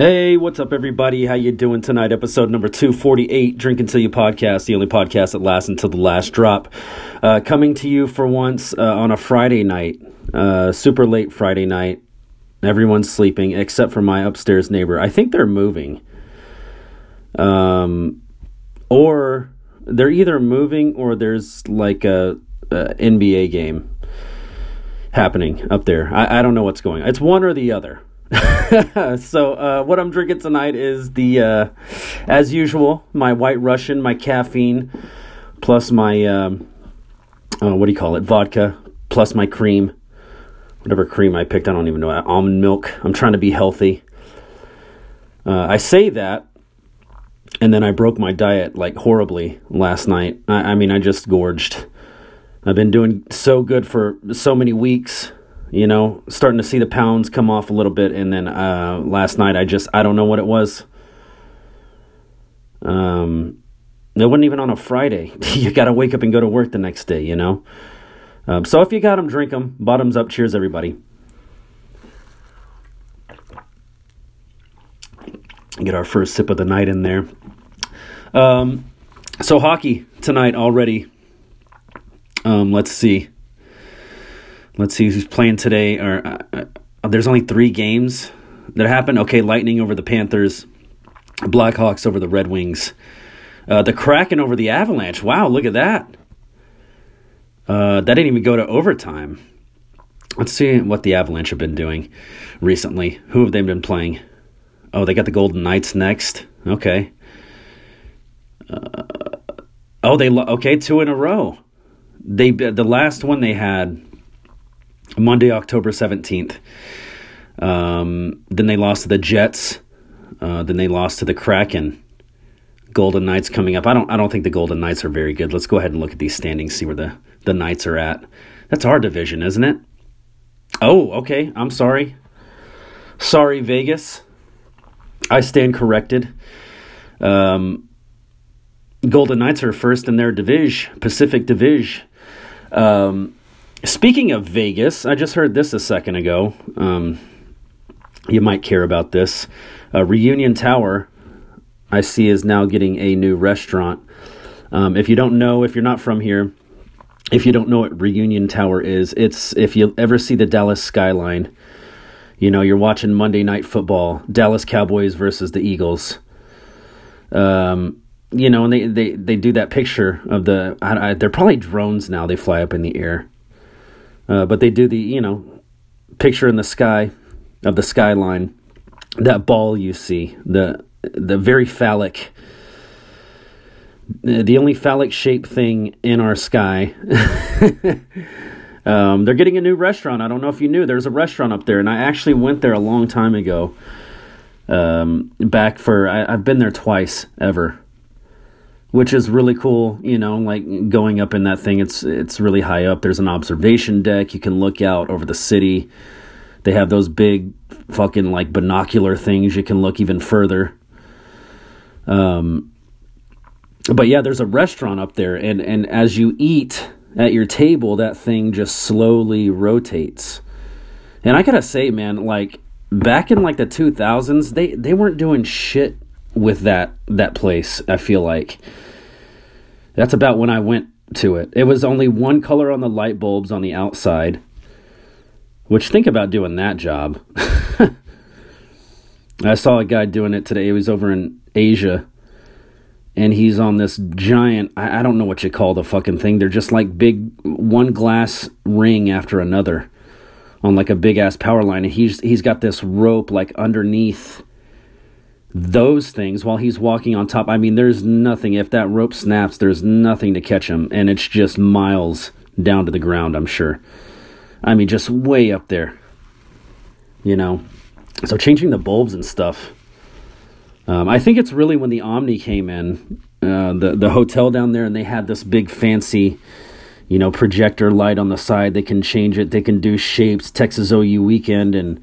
Hey, what's up, everybody? How you doing tonight? Episode number two forty eight, Drink Until You podcast, the only podcast that lasts until the last drop. Uh, coming to you for once uh, on a Friday night, uh, super late Friday night. Everyone's sleeping except for my upstairs neighbor. I think they're moving, um, or they're either moving or there's like a, a NBA game happening up there. I, I don't know what's going. on. It's one or the other. so uh, what I'm drinking tonight is the, uh, as usual, my White Russian, my caffeine, plus my um, uh, what do you call it, vodka, plus my cream, whatever cream I picked. I don't even know. Almond milk. I'm trying to be healthy. Uh, I say that, and then I broke my diet like horribly last night. I, I mean, I just gorged. I've been doing so good for so many weeks you know, starting to see the pounds come off a little bit. And then uh, last night, I just, I don't know what it was. Um, it wasn't even on a Friday. you got to wake up and go to work the next day, you know? Um, so if you got them, drink them. Bottoms up. Cheers, everybody. Get our first sip of the night in there. Um, so hockey tonight already. Um, let's see. Let's see who's playing today. Or uh, uh, there's only three games that happened. Okay, Lightning over the Panthers, Blackhawks over the Red Wings, uh, the Kraken over the Avalanche. Wow, look at that. Uh, that didn't even go to overtime. Let's see what the Avalanche have been doing recently. Who have they been playing? Oh, they got the Golden Knights next. Okay. Uh, oh, they okay two in a row. They the last one they had Monday, October 17th. Um, then they lost to the Jets. Uh, then they lost to the Kraken. Golden Knights coming up. I don't. I don't think the Golden Knights are very good. Let's go ahead and look at these standings. See where the the Knights are at. That's our division, isn't it? Oh, okay. I'm sorry. Sorry, Vegas. I stand corrected. Um, Golden Knights are first in their division, Pacific Division. Um, Speaking of Vegas, I just heard this a second ago. Um, you might care about this. Uh, Reunion Tower, I see, is now getting a new restaurant. Um, if you don't know, if you're not from here, if you don't know what Reunion Tower is, it's if you ever see the Dallas skyline, you know, you're watching Monday Night Football, Dallas Cowboys versus the Eagles. Um, you know, and they, they, they do that picture of the, I, I, they're probably drones now, they fly up in the air uh, but they do the, you know, picture in the sky of the skyline, that ball you see, the the very phallic, the only phallic shaped thing in our sky. um, they're getting a new restaurant. I don't know if you knew there's a restaurant up there, and I actually went there a long time ago. Um, back for I, I've been there twice ever which is really cool. You know, like going up in that thing, it's it's really high up. There's an observation deck. You can look out over the city. They have those big fucking like binocular things. You can look even further. Um, but yeah, there's a restaurant up there, and and as you eat at your table, that thing just slowly rotates. And I gotta say, man, like back in like the 2000s, they they weren't doing shit with that that place. I feel like that's about when I went to it. It was only one color on the light bulbs on the outside. Which think about doing that job. I saw a guy doing it today. He was over in Asia. And he's on this giant, I, I don't know what you call the fucking thing. They're just like big, one glass ring after another on like a big ass power line. And he's, he's got this rope like underneath those things while he's walking on top. I mean, there's nothing. If that rope snaps, there's nothing to catch him, and it's just miles down to the ground, I'm sure. I mean, just way up there. You know? So changing the bulbs and stuff. Um, I think it's really when the Omni came in, uh, the, the hotel down there, and they had this big fancy, you know, projector light on the side. They can change it, they can do shapes, Texas OU weekend, and.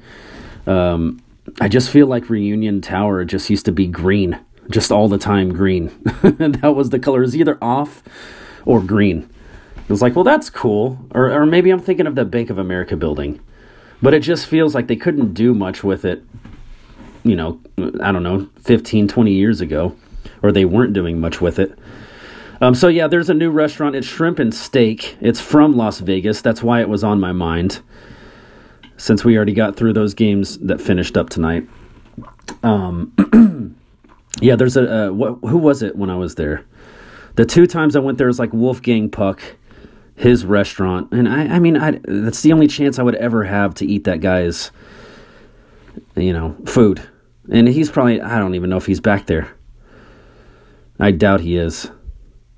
Um, I just feel like Reunion Tower just used to be green, just all the time green. that was the color. It was either off or green. It was like, well, that's cool. Or, or maybe I'm thinking of the Bank of America building. But it just feels like they couldn't do much with it. you know, I don't know, 15, 20 years ago, or they weren't doing much with it. Um, so yeah, there's a new restaurant. It's Shrimp and Steak. It's from Las Vegas. That's why it was on my mind, since we already got through those games that finished up tonight. Um, yeah, there's a what, who was it when I was there? The two times I went there was like Wolfgang Puck, his restaurant, and I, I mean, I, that's the only chance I would ever have to eat that guy's, you know, food. And he's probably, I don't even know if he's back there. I doubt he is.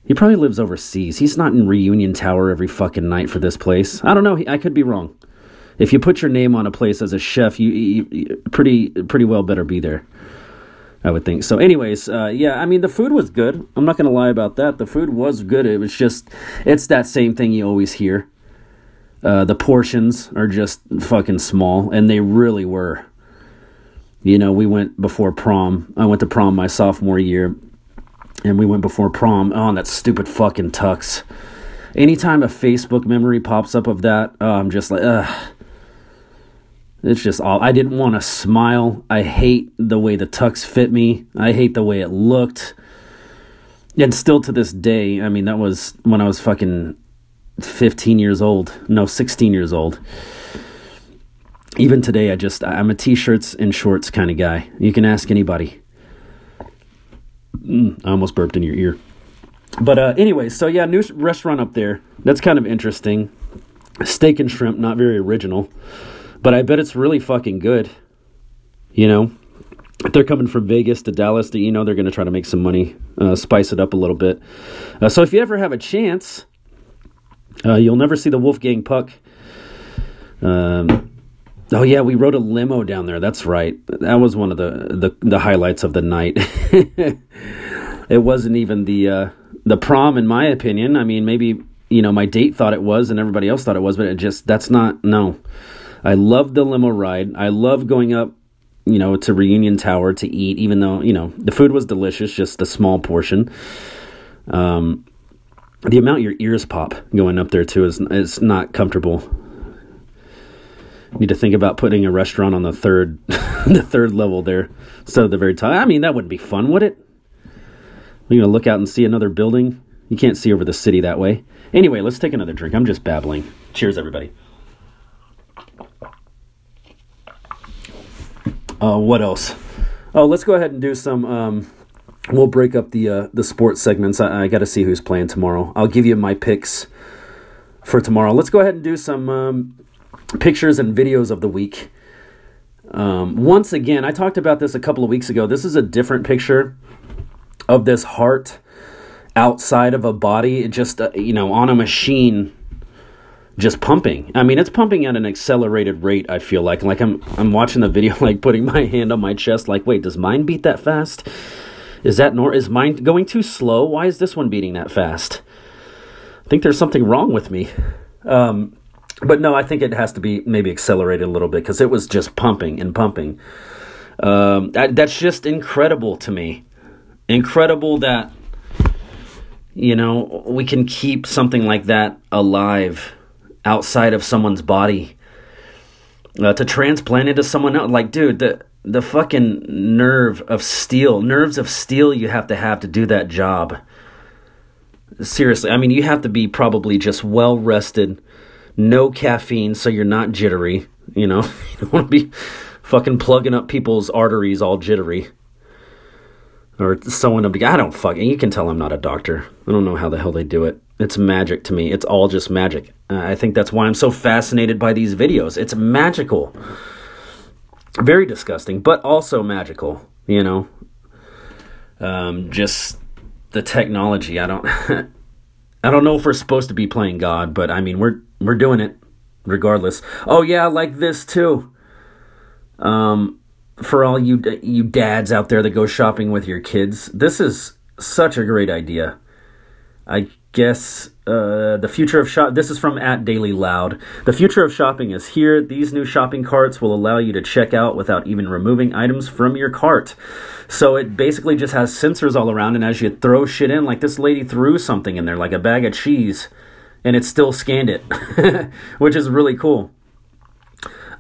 He probably lives overseas. He's not in Reunion Tower every fucking night for this place. I don't know. I could be wrong. If you put your name on a place as a chef, you, you, you pretty pretty well better be there. I would think. So, anyways, uh, yeah, I mean, the food was good. I'm not going to lie about that. The food was good. It was just, it's that same thing you always hear. Uh, the portions are just fucking small, and they really were. You know, we went before prom. I went to prom my sophomore year, and we went before prom on oh, that stupid fucking tux. Anytime a Facebook memory pops up of that, oh, I'm just like, ugh. It's just all. I didn't want to smile. I hate the way the tux fit me. I hate the way it looked. And still to this day, I mean, that was when I was fucking 15 years old. No, 16 years old. Even today, I just, I'm a t shirts and shorts kind of guy. You can ask anybody. Mm, I almost burped in your ear. But, uh, anyway, so yeah, new restaurant up there. That's kind of interesting. Steak and shrimp, not very original. But I bet it's really fucking good. You know, if they're coming from Vegas to Dallas, to, you know, they're going to try to make some money, uh, spice it up a little bit. Uh, so if you ever have a chance, uh, you'll never see the Wolfgang Puck. Um, oh yeah, we rode a limo down there. That's right. That was one of the the, the highlights of the night. it wasn't even the uh, the prom, in my opinion. I mean, maybe you know my date thought it was, and everybody else thought it was, but it just that's not no. I love the limo ride. I love going up, you know, to Reunion Tower to eat, even though, you know, the food was delicious, just a small portion. Um, the amount your ears pop going up there too is is not comfortable. Need to think about putting a restaurant on the third the third level there of the very top. I mean, that wouldn't be fun, would it? You're gonna look out and see another building. You can't see over the city that way. Anyway, let's take another drink. I'm just babbling. Cheers, everybody. Uh, what else? Oh, let's go ahead and do some. Um, we'll break up the uh, the sports segments. I, I got to see who's playing tomorrow. I'll give you my picks for tomorrow. Let's go ahead and do some um, pictures and videos of the week. Um, once again, I talked about this a couple of weeks ago. This is a different picture of this heart outside of a body, just uh, you know, on a machine just pumping. I mean, it's pumping at an accelerated rate. I feel like, like I'm, I'm watching the video, like putting my hand on my chest, like, wait, does mine beat that fast? Is that nor is mine going too slow? Why is this one beating that fast? I think there's something wrong with me. Um, but no, I think it has to be maybe accelerated a little bit because it was just pumping and pumping. Um, that, that's just incredible to me. Incredible that you know we can keep something like that alive outside of someone's body uh, to transplant into someone else. Like, dude, the the fucking nerve of steel, nerves of steel you have to have to do that job. Seriously, I mean, you have to be probably just well rested, no caffeine, so you're not jittery. You know, you don't want to be fucking plugging up people's arteries all jittery. Or someone will be, I don't fucking, you can tell I'm not a doctor. I don't know how the hell they do it. It's magic to me. It's all just magic. Uh, I think that's why I'm so fascinated by these videos. It's magical. Very disgusting, but also magical, you know. Um, just the technology. I don't I don't know if we're supposed to be playing God, but I mean, we're we're doing it regardless. Oh yeah, like this too. Um for all you you dads out there that go shopping with your kids, this is such a great idea. I guess uh, the future of shop. This is from at Daily Loud. The future of shopping is here. These new shopping carts will allow you to check out without even removing items from your cart. So it basically just has sensors all around, and as you throw shit in, like this lady threw something in there, like a bag of cheese, and it still scanned it, which is really cool.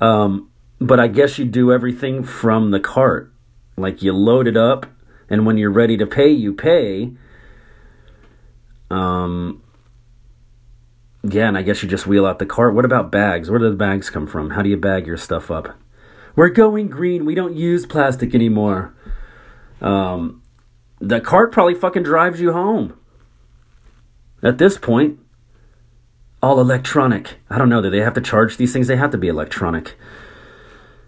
Um, but I guess you do everything from the cart. Like you load it up, and when you're ready to pay, you pay. Um, yeah, and I guess you just wheel out the cart. What about bags? Where do the bags come from? How do you bag your stuff up? We're going green. We don't use plastic anymore. Um, the cart probably fucking drives you home. At this point, all electronic. I don't know. Do they have to charge these things? They have to be electronic.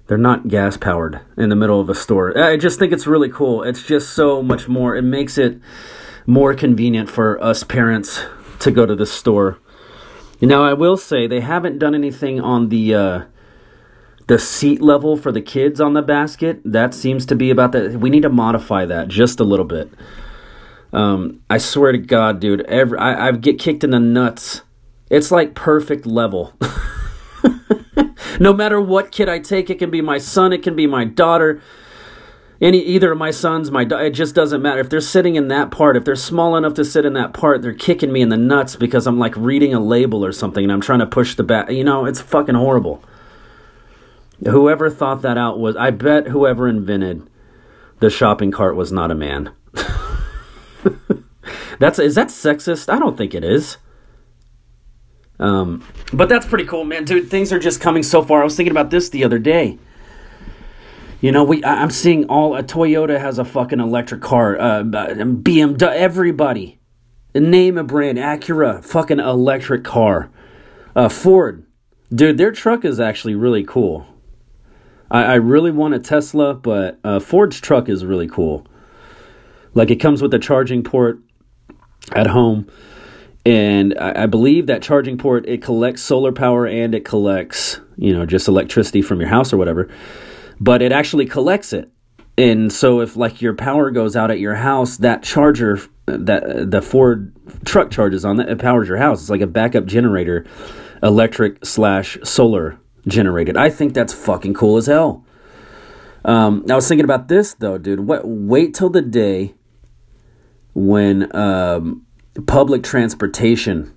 They're not gas powered in the middle of a store. I just think it's really cool. It's just so much more. It makes it more convenient for us parents to go to the store. Now, I will say they haven't done anything on the uh, the seat level for the kids on the basket. That seems to be about that. We need to modify that just a little bit. Um, I swear to God, dude, every I, I get kicked in the nuts. It's like perfect level. no matter what kid I take, it can be my son, it can be my daughter any either of my sons, my it just doesn't matter if they're sitting in that part. If they're small enough to sit in that part, they're kicking me in the nuts because I'm like reading a label or something and I'm trying to push the back. You know, it's fucking horrible. Whoever thought that out was, I bet whoever invented the shopping cart was not a man. that's is that sexist? I don't think it is. Um, but that's pretty cool, man, dude. Things are just coming so far. I was thinking about this the other day. You know, we I'm seeing all a Toyota has a fucking electric car, uh, BMW, everybody. Name a brand, Acura, fucking electric car. Uh, Ford, dude, their truck is actually really cool. I, I really want a Tesla, but uh, Ford's truck is really cool. Like it comes with a charging port at home, and I, I believe that charging port it collects solar power and it collects you know just electricity from your house or whatever but it actually collects it. And so if like your power goes out at your house, that charger that the Ford truck charges on that it powers your house. It's like a backup generator, electric slash solar generated. I think that's fucking cool as hell. Um, I was thinking about this though, dude. What? Wait till the day when um, public transportation,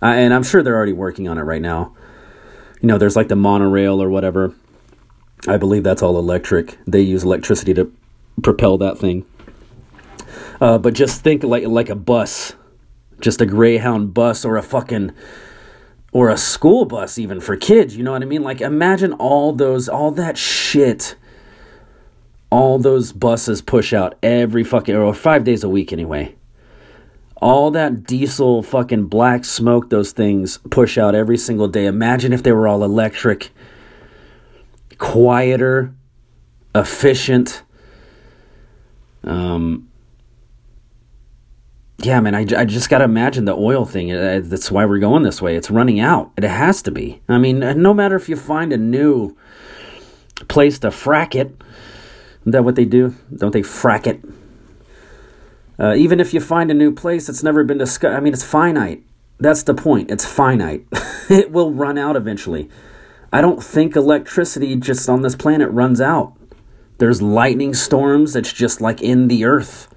I, and I'm sure they're already working on it right now. You know, there's like the monorail or whatever I believe that's all electric. They use electricity to propel that thing. Uh, but just think like like a bus, just a Greyhound bus or a fucking or a school bus even for kids. You know what I mean? Like imagine all those all that shit. All those buses push out every fucking or five days a week anyway. All that diesel fucking black smoke those things push out every single day. Imagine if they were all electric quieter, efficient. Um, yeah, man, I, I just got to imagine the oil thing. Uh, that's why we're going this way. It's running out. It has to be. I mean, uh, no matter if you find a new place to frack it, is that what they do? Don't they frack it? Uh, even if you find a new place that's never been discussed, I mean, it's finite. That's the point. It's finite. it will run out eventually. I don't think electricity just on this planet runs out. There's lightning storms It's just like in the earth.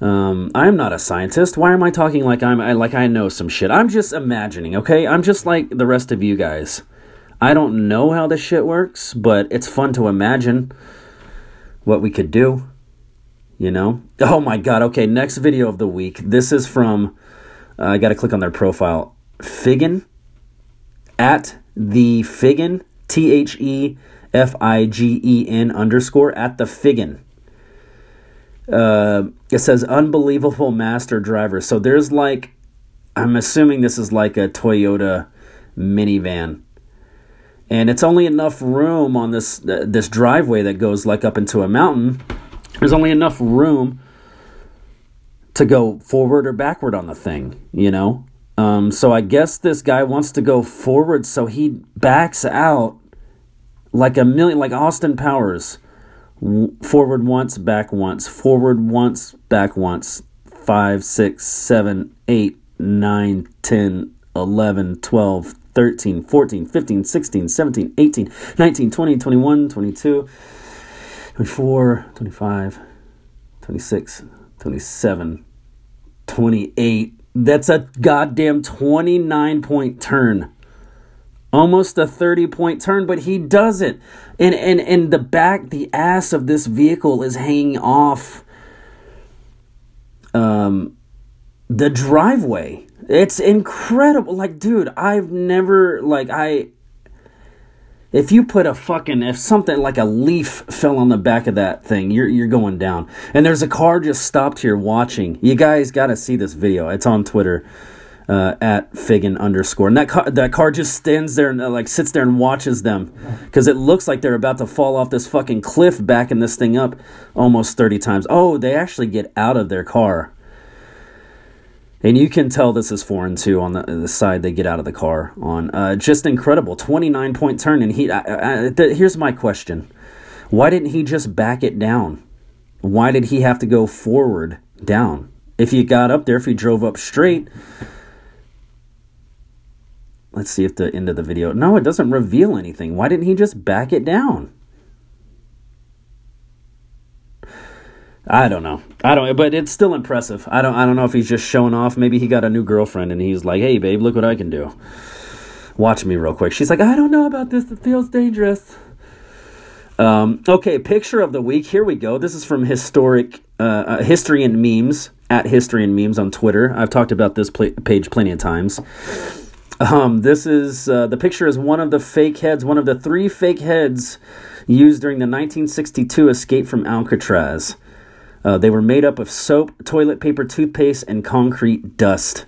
Um, I'm not a scientist. Why am I talking like I'm I, like I know some shit? I'm just imagining, okay? I'm just like the rest of you guys. I don't know how this shit works, but it's fun to imagine what we could do. You know? Oh my god. Okay, next video of the week. This is from uh, I got to click on their profile. Figen at the Figen, T H E F I G E N underscore, at the Figen. Uh, it says unbelievable master driver. So there's like, I'm assuming this is like a Toyota minivan. And it's only enough room on this uh, this driveway that goes like up into a mountain. There's only enough room to go forward or backward on the thing, you know? Um, so I guess this guy wants to go forward, so he backs out like a million, like Austin Powers. Forward once, back once, forward once, back once. 5, 6, 7, 8, 9, 10, 11, 12, 13, 14, 15, 16, 17, 18, 19, 20, 21, 22, 24, 25, 26, 27, 28, that's a goddamn 29 point turn almost a 30 point turn, but he does it. And, and, and the back, the ass of this vehicle is hanging off um, the driveway. It's incredible. Like, dude, I've never, like, I. If you put a fucking if something like a leaf fell on the back of that thing, you're you're going down. And there's a car just stopped here watching. You guys got to see this video. It's on Twitter uh, at Figen underscore. And that car, that car just stands there and uh, like sits there and watches them because it looks like they're about to fall off this fucking cliff, backing this thing up almost 30 times. Oh, they actually get out of their car. And you can tell this is foreign too on the, the side they get out of the car on. Uh, just incredible. 29 point turn. And he, I, I, th- here's my question Why didn't he just back it down? Why did he have to go forward down? If he got up there, if he drove up straight, Let's see if the end of the video. No, it doesn't reveal anything. Why didn't he just back it down? I don't know. I don't but it's still impressive. I don't I don't know if he's just showing off. Maybe he got a new girlfriend and he's like, "Hey babe, look what I can do." Watch me real quick. She's like, "I don't know about this. It feels dangerous." Um, okay, picture of the week. Here we go. This is from historic uh, uh, history and memes at history and memes on Twitter. I've talked about this pl- page plenty of times. Um, this is uh, the picture is one of the fake heads, one of the three fake heads used during the 1962 escape from Alcatraz. Uh, they were made up of soap, toilet paper, toothpaste, and concrete dust.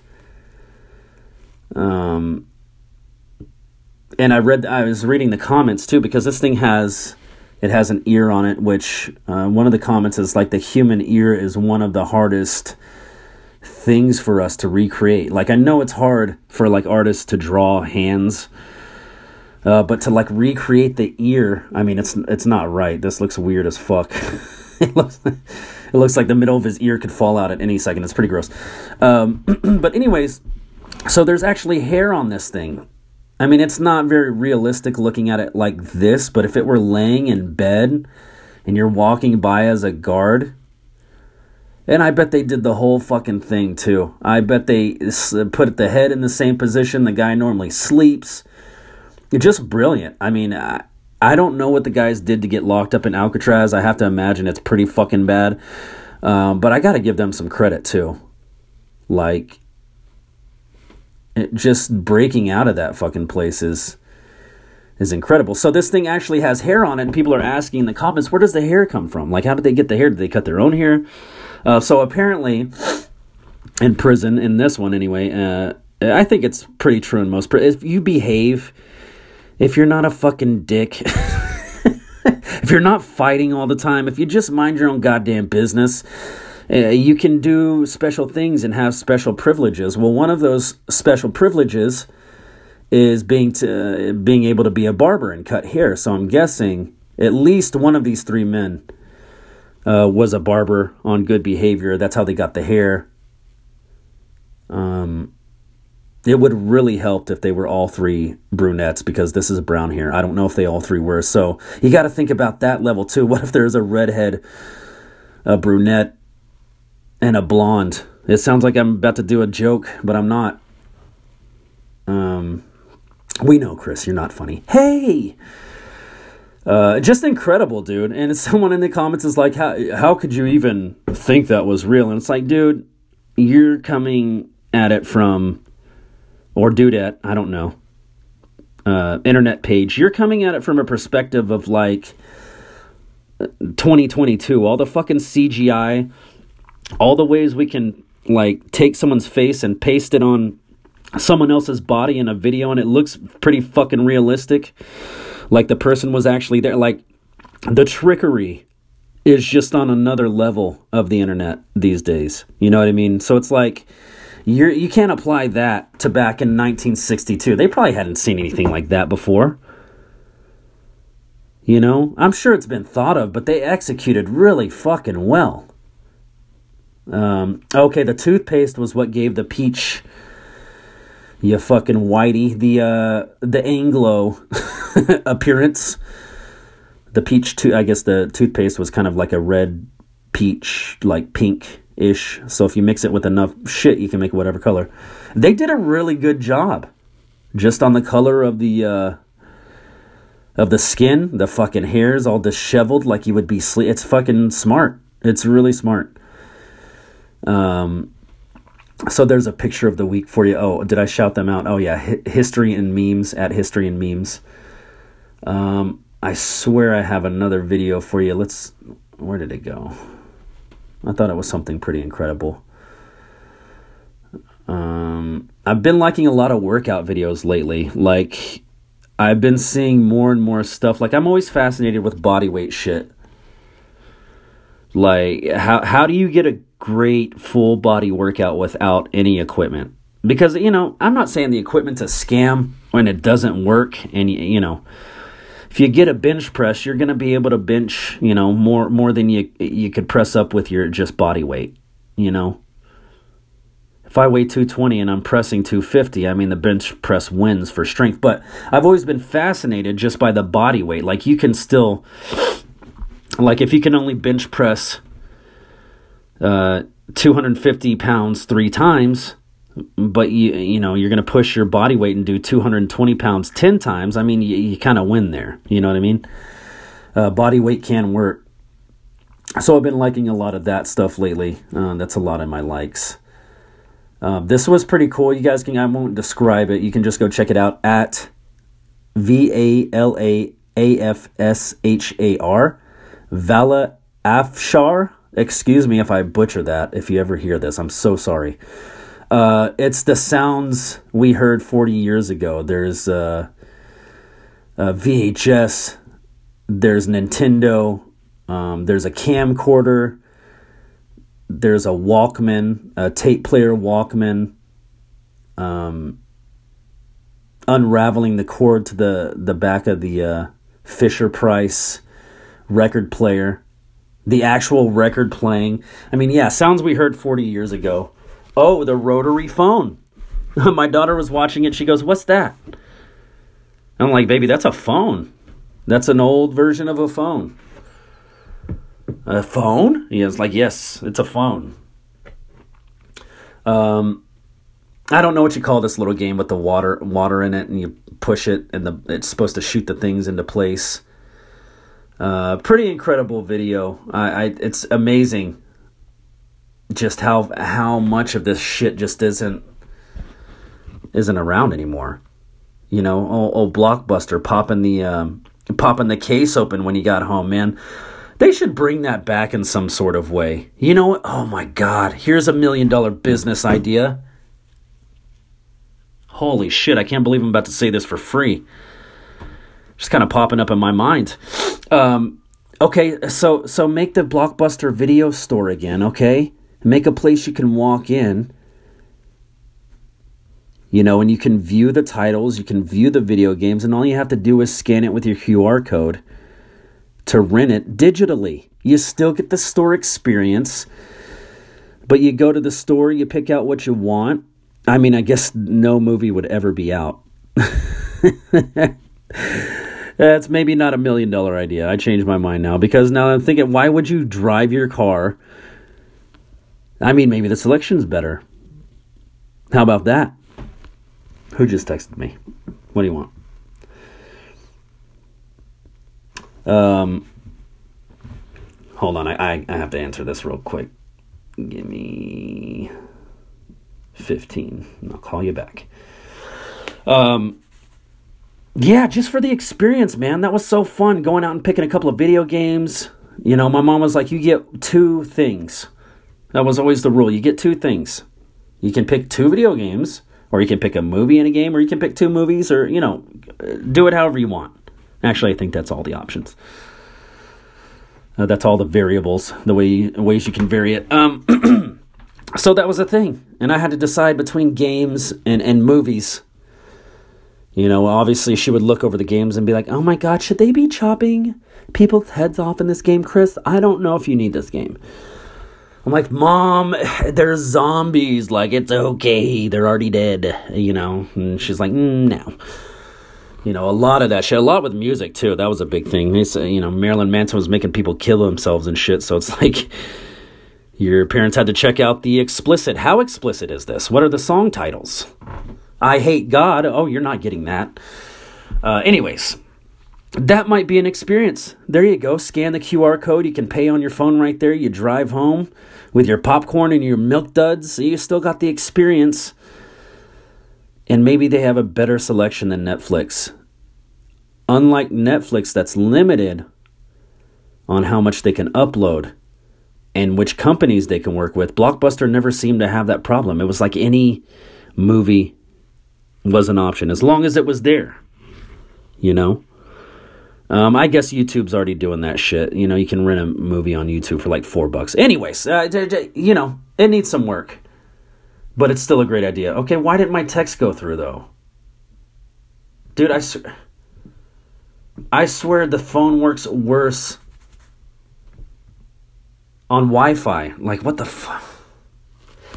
Um, and I read, I was reading the comments too because this thing has, it has an ear on it. Which uh, one of the comments is like the human ear is one of the hardest things for us to recreate. Like I know it's hard for like artists to draw hands, uh, but to like recreate the ear, I mean it's it's not right. This looks weird as fuck. it looks it looks like the middle of his ear could fall out at any second. It's pretty gross. Um, but anyways, so there's actually hair on this thing. I mean, it's not very realistic looking at it like this, but if it were laying in bed and you're walking by as a guard, and I bet they did the whole fucking thing too. I bet they put the head in the same position the guy normally sleeps. Just brilliant. I mean, I don't know what the guys did to get locked up in Alcatraz. I have to imagine it's pretty fucking bad. Um, but I got to give them some credit too. Like, it, just breaking out of that fucking place is is incredible. So this thing actually has hair on it, and people are asking in the comments, where does the hair come from? Like, how did they get the hair? Did they cut their own hair? Uh, so apparently, in prison, in this one anyway, uh, I think it's pretty true in most. if you behave, if you're not a fucking dick, if you're not fighting all the time, if you just mind your own goddamn business, uh, you can do special things and have special privileges. Well, one of those special privileges is being to being able to be a barber and cut hair. So I'm guessing at least one of these three men uh, was a barber on good behavior. That's how they got the hair. Um, it would really helped if they were all three brunettes because this is brown hair. I don't know if they all three were. So you got to think about that level too. What if there's a redhead, a brunette, and a blonde? It sounds like I'm about to do a joke, but I'm not. Um, we know, Chris, you're not funny. Hey, uh, just incredible, dude. And someone in the comments is like, how, how could you even think that was real? And it's like, dude, you're coming at it from, or dudette, I don't know, uh, internet page. You're coming at it from a perspective of like 2022, all the fucking CGI, all the ways we can like take someone's face and paste it on someone else's body in a video and it looks pretty fucking realistic. Like the person was actually there. Like the trickery is just on another level of the internet these days. You know what i mean? So it's like you're you can't apply that to back in 1962 they probably hadn't seen anything like that before. You know? I'm sure it's been thought of but they executed really fucking well. Um, okay the toothpaste was what gave the peach you fucking whitey the uh the anglo appearance. The peach, to- I guess the toothpaste was kind of like a red peach, like pink ish. So if you mix it with enough shit, you can make whatever color. They did a really good job. just on the color of the uh, of the skin, the fucking hair's all disheveled like you would be sleep. It's fucking smart. It's really smart. Um, so there's a picture of the week for you. Oh, did I shout them out? Oh yeah, history and memes at history and memes. Um, I swear I have another video for you. Let's. Where did it go? I thought it was something pretty incredible. Um, I've been liking a lot of workout videos lately. Like, I've been seeing more and more stuff. Like, I'm always fascinated with body weight shit. Like, how how do you get a great full body workout without any equipment? Because you know, I'm not saying the equipment's a scam when it doesn't work, and you know, if you get a bench press, you're going to be able to bench, you know, more more than you you could press up with your just body weight, you know. If I weigh 220 and I'm pressing 250, I mean the bench press wins for strength, but I've always been fascinated just by the body weight. Like you can still like if you can only bench press uh 250 pounds 3 times, but you you know you're going to push your body weight and do 220 pounds 10 times i mean you, you kind of win there. You know what i mean? Uh, body weight can work. So i've been liking a lot of that stuff lately. Uh, that's a lot of my likes. Uh, this was pretty cool. You guys can i won't describe it. You can just go check it out at v-a-l-a-a-f-s-h-a-r vala afshar. Excuse me if i butcher that if you ever hear this. I'm so sorry uh, it's the sounds we heard 40 years ago. There's uh, uh, VHS, there's Nintendo, um, there's a camcorder, there's a Walkman, a tape player Walkman, um, unraveling the cord to the, the back of the uh, Fisher Price record player, the actual record playing. I mean, yeah, sounds we heard 40 years ago. Oh, the rotary phone. My daughter was watching it. She goes, What's that? I'm like, Baby, that's a phone. That's an old version of a phone. A phone? He was like, Yes, it's a phone. Um, I don't know what you call this little game with the water water in it, and you push it, and the it's supposed to shoot the things into place. Uh, pretty incredible video. I, I it's amazing just how how much of this shit just isn't isn't around anymore. You know, oh, oh blockbuster popping the um, popping the case open when you got home, man. They should bring that back in some sort of way. You know, oh my god, here's a million dollar business idea. Holy shit, I can't believe I'm about to say this for free. Just kind of popping up in my mind. Um, okay, so so make the blockbuster video store again, okay? Make a place you can walk in, you know, and you can view the titles, you can view the video games, and all you have to do is scan it with your QR code to rent it digitally. You still get the store experience, but you go to the store, you pick out what you want. I mean, I guess no movie would ever be out. That's maybe not a million dollar idea. I changed my mind now because now I'm thinking, why would you drive your car I mean, maybe the selection's better. How about that? Who just texted me? What do you want? Um, hold on, I, I, I have to answer this real quick. Give me 15, and I'll call you back. Um, yeah, just for the experience, man. That was so fun going out and picking a couple of video games. You know, my mom was like, you get two things that was always the rule. You get two things. You can pick two video games, or you can pick a movie in a game, or you can pick two movies, or, you know, do it however you want. Actually, I think that's all the options. Uh, that's all the variables, the way ways you can vary it. Um, so that was a thing, and I had to decide between games and and movies. You know, obviously she would look over the games and be like, "Oh my god, should they be chopping people's heads off in this game, Chris? I don't know if you need this game." I'm like, Mom, there's zombies. Like, it's okay. They're already dead, you know? And she's like, mm, no. You know, a lot of that shit. A lot with music, too. That was a big thing. It's, you know, Marilyn Manson was making people kill themselves and shit. So it's like, your parents had to check out the explicit. How explicit is this? What are the song titles? I hate God. Oh, you're not getting that. Uh, anyways, that might be an experience. There you go. Scan the QR code. You can pay on your phone right there. You drive home with your popcorn and your milk duds. You still got the experience. And maybe they have a better selection than Netflix. Unlike Netflix, that's limited on how much they can upload and which companies they can work with. Blockbuster never seemed to have that problem. It was like any movie was an option as long as it was there, you know? Um, I guess YouTube's already doing that shit. You know, you can rent a movie on YouTube for like four bucks. Anyways, uh, you know, it needs some work, but it's still a great idea. Okay, why didn't my text go through though? Dude, I, sw- I swear the phone works worse on Wi-Fi. Like, what the fuck?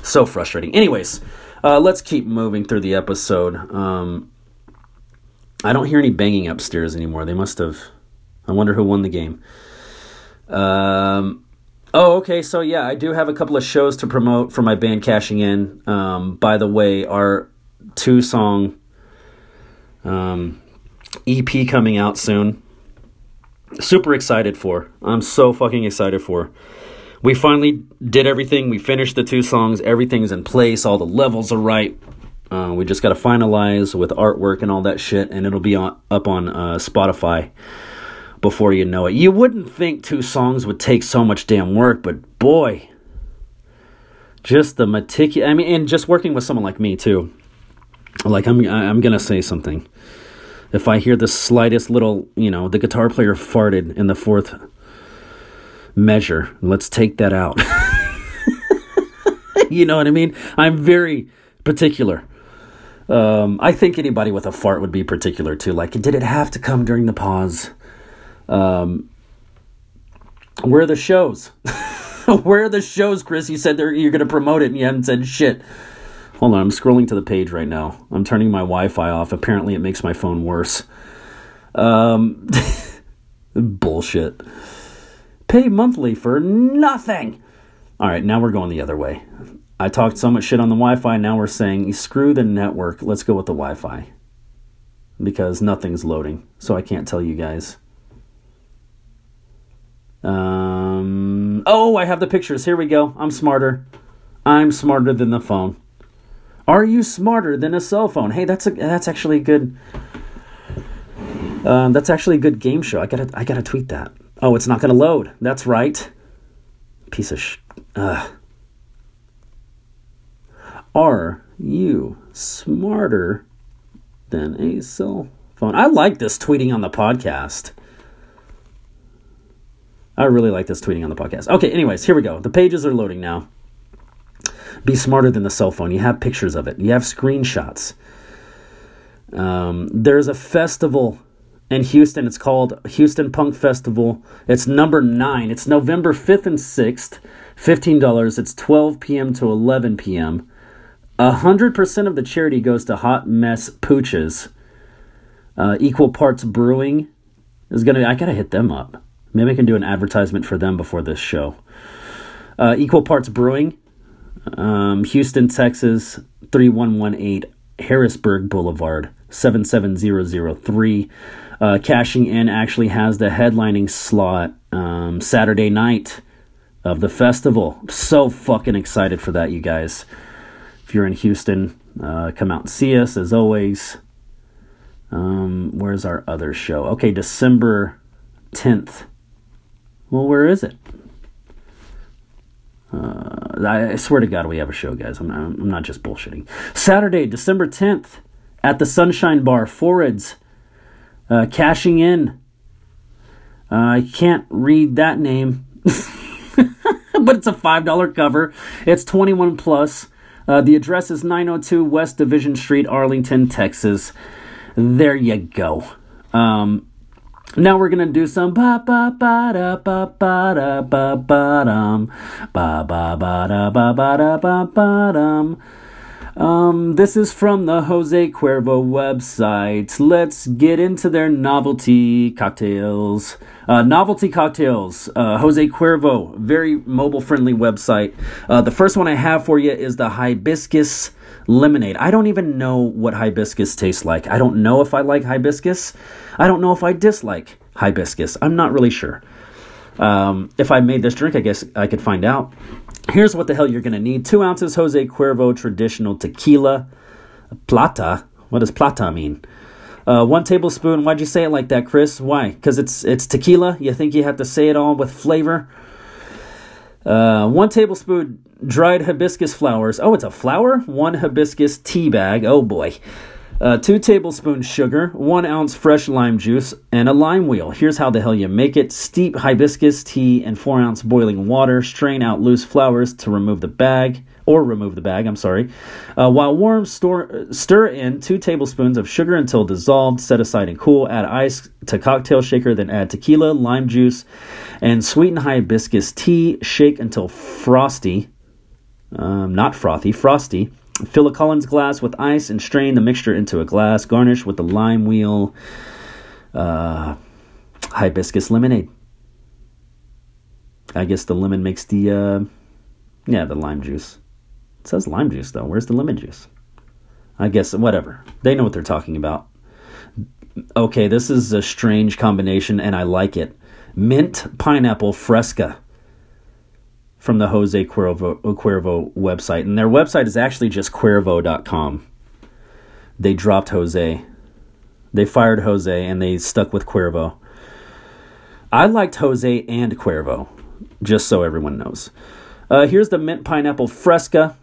So frustrating. Anyways, uh, let's keep moving through the episode. Um, I don't hear any banging upstairs anymore. They must have. I wonder who won the game. Um, oh, okay. So yeah, I do have a couple of shows to promote for my band Cashing In. Um, by the way, our two song um, EP coming out soon. Super excited for. I'm so fucking excited for. We finally did everything. We finished the two songs. Everything's in place. All the levels are right. Uh, we just got to finalize with artwork and all that shit, and it'll be on, up on uh, Spotify before you know it. You wouldn't think two songs would take so much damn work, but boy, just the meticulous. I mean, and just working with someone like me too. Like I'm, I'm gonna say something. If I hear the slightest little, you know, the guitar player farted in the fourth measure, let's take that out. you know what I mean? I'm very particular. Um, I think anybody with a fart would be particular too. Like, did it have to come during the pause? Um, where are the shows? where are the shows, Chris? You said you're going to promote it and you haven't said shit. Hold on, I'm scrolling to the page right now. I'm turning my Wi Fi off. Apparently, it makes my phone worse. Um, bullshit. Pay monthly for nothing. All right, now we're going the other way. I talked so much shit on the Wi Fi, now we're saying screw the network, let's go with the Wi Fi. Because nothing's loading, so I can't tell you guys. Um, oh, I have the pictures. Here we go. I'm smarter. I'm smarter than the phone. Are you smarter than a cell phone? Hey, that's a that's actually a good. Um, that's actually a good game show. I gotta I gotta tweet that. Oh, it's not gonna load. That's right. Piece of sh. Are you smarter than a cell phone? I like this tweeting on the podcast. I really like this tweeting on the podcast. Okay, anyways, here we go. The pages are loading now. Be smarter than the cell phone. You have pictures of it, you have screenshots. Um, there's a festival in Houston. It's called Houston Punk Festival. It's number nine. It's November 5th and 6th. $15. It's 12 p.m. to 11 p.m. 100% of the charity goes to Hot Mess Pooches. Uh, Equal Parts Brewing is going to, I got to hit them up. Maybe I can do an advertisement for them before this show. Uh, Equal Parts Brewing, um, Houston, Texas, 3118 Harrisburg Boulevard, 77003. Uh, cashing in actually has the headlining slot um, Saturday night of the festival. So fucking excited for that, you guys. If you're in Houston, uh, come out and see us as always. Um, where's our other show? Okay, December 10th. Well, where is it? Uh, I swear to God, we have a show, guys. I'm, I'm not just bullshitting. Saturday, December 10th, at the Sunshine Bar, Foreds, uh, cashing in. Uh, I can't read that name, but it's a $5 cover. It's 21 plus. Uh, the address is 902 West Division Street, Arlington, Texas. There you go. Um, now we're gonna do some ba ba ba da ba ba da ba ba dum ba ba ba da ba ba da ba ba dum. Um, this is from the Jose Cuervo website. Let's get into their novelty cocktails. Uh, novelty cocktails. Uh, Jose Cuervo, very mobile friendly website. Uh, the first one I have for you is the hibiscus lemonade. I don't even know what hibiscus tastes like. I don't know if I like hibiscus. I don't know if I dislike hibiscus. I'm not really sure. Um, if I made this drink, I guess I could find out. Here's what the hell you're going to need two ounces Jose Cuervo traditional tequila. Plata. What does plata mean? Uh, one tablespoon. Why'd you say it like that, Chris? Why? Because it's it's tequila. You think you have to say it all with flavor? Uh, one tablespoon dried hibiscus flowers. Oh, it's a flower. One hibiscus tea bag. Oh boy. Uh, two tablespoons sugar, one ounce fresh lime juice, and a lime wheel. Here's how the hell you make it steep hibiscus tea in four ounce boiling water, strain out loose flowers to remove the bag, or remove the bag, I'm sorry. Uh, while warm, store, stir in two tablespoons of sugar until dissolved, set aside and cool. Add ice to cocktail shaker, then add tequila, lime juice, and sweeten hibiscus tea. Shake until frosty, um, not frothy, frosty. Fill a Collins glass with ice and strain the mixture into a glass. Garnish with the lime wheel uh, hibiscus lemonade. I guess the lemon makes the, uh, yeah, the lime juice. It says lime juice, though. Where's the lemon juice? I guess, whatever. They know what they're talking about. Okay, this is a strange combination, and I like it. Mint pineapple fresca from the Jose Cuervo, Cuervo website. And their website is actually just Cuervo.com. They dropped Jose. They fired Jose and they stuck with Cuervo. I liked Jose and Cuervo, just so everyone knows. Uh, here's the mint pineapple fresca.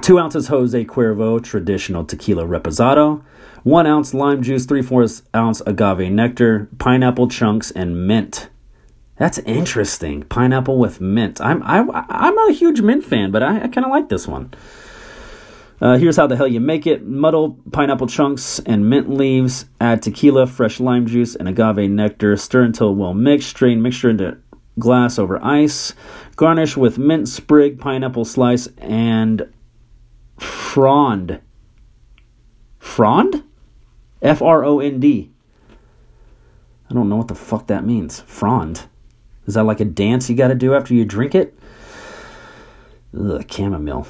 Two ounces Jose Cuervo traditional tequila reposado. One ounce lime juice, three fourths ounce agave nectar, pineapple chunks, and mint. That's interesting. Pineapple with mint. I'm I, I'm not a huge mint fan, but I, I kind of like this one. Uh, here's how the hell you make it: muddle pineapple chunks and mint leaves. Add tequila, fresh lime juice, and agave nectar. Stir until well mixed. Strain mixture into glass over ice. Garnish with mint sprig, pineapple slice, and frond. Frond? F R O N D. I don't know what the fuck that means. Frond. Is that like a dance you got to do after you drink it? Ugh, chamomile.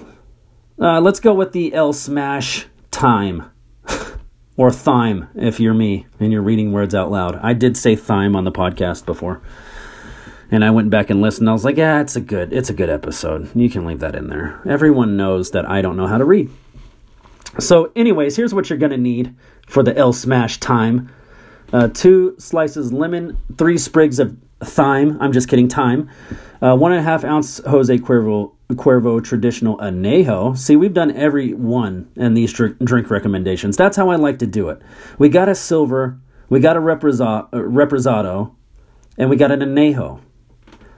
Uh, let's go with the L Smash Time. or Thyme, if you're me and you're reading words out loud. I did say Thyme on the podcast before. And I went back and listened. I was like, yeah, it's a good, it's a good episode. You can leave that in there. Everyone knows that I don't know how to read. So, anyways, here's what you're gonna need for the L Smash Time: uh, two slices lemon, three sprigs of thyme. I'm just kidding, thyme. Uh, one and a half ounce Jose Cuervo, Cuervo traditional anejo. See, we've done every one in these drink, drink recommendations. That's how I like to do it. We got a silver, we got a reposado and we got an anejo.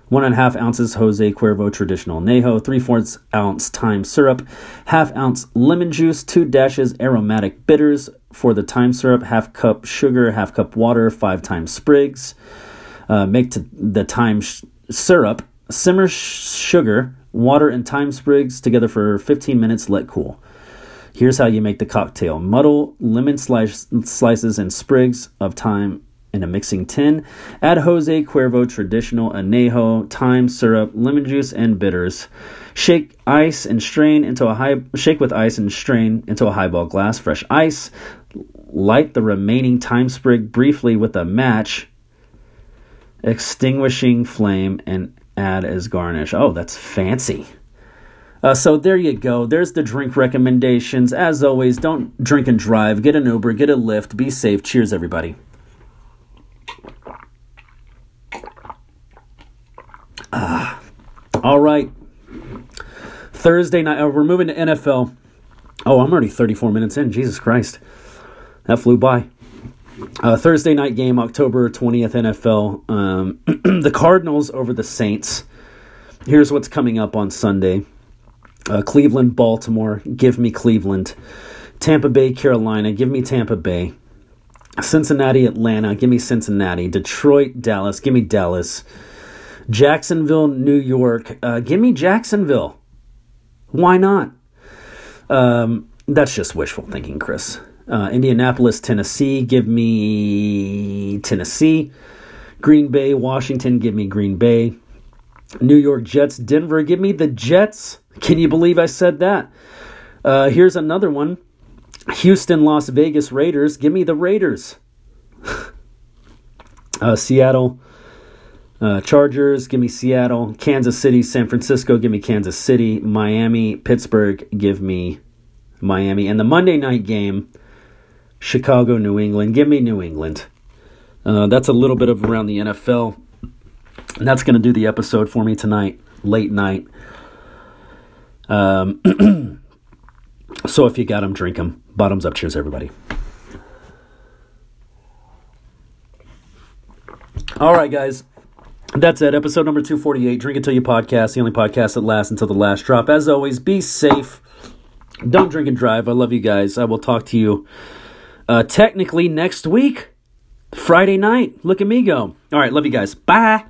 One and a half ounces Jose Cuervo traditional anejo, three fourths ounce thyme syrup, half ounce lemon juice, two dashes aromatic bitters for the thyme syrup, half cup sugar, half cup water, five times sprigs. Uh, make the thyme sh- syrup, simmer sh- sugar, water, and thyme sprigs together for 15 minutes, let cool. Here's how you make the cocktail muddle lemon slice, slices and sprigs of thyme in a mixing tin. Add Jose Cuervo traditional anejo, thyme syrup, lemon juice, and bitters. Shake ice and strain into a high shake with ice and strain into a highball glass. Fresh ice. Light the remaining thyme sprig briefly with a match extinguishing flame and add as garnish. Oh, that's fancy. Uh, so there you go. There's the drink recommendations. As always, don't drink and drive. Get an Uber, get a Lyft. Be safe. Cheers, everybody. Ah, all right. Thursday night. Uh, we're moving to NFL. Oh, I'm already 34 minutes in. Jesus Christ, that flew by. Uh, Thursday night game, October 20th, NFL. Um, the Cardinals over the Saints. Here's what's coming up on Sunday uh, Cleveland, Baltimore. Give me Cleveland. Tampa Bay, Carolina. Give me Tampa Bay. Cincinnati, Atlanta. Give me Cincinnati. Detroit, Dallas. Give me Dallas. Jacksonville, New York. Uh, give me Jacksonville. Why not? Um, that's just wishful thinking, Chris. Uh, Indianapolis, Tennessee, give me Tennessee. Green Bay, Washington, give me Green Bay. New York Jets, Denver, give me the Jets. Can you believe I said that? Uh, here's another one Houston, Las Vegas Raiders. Give me the Raiders. uh, Seattle. Uh, Chargers, give me Seattle. Kansas City, San Francisco, give me Kansas City. Miami, Pittsburgh, give me Miami. And the Monday night game, Chicago, New England, give me New England. Uh, that's a little bit of around the NFL. And that's going to do the episode for me tonight, late night. Um, so if you got them, drink them. Bottoms up. Cheers, everybody. All right, guys. That's it. Episode number 248, Drink Until You podcast, the only podcast that lasts until the last drop. As always, be safe. Don't drink and drive. I love you guys. I will talk to you uh, technically next week, Friday night. Look at me go. All right, love you guys. Bye.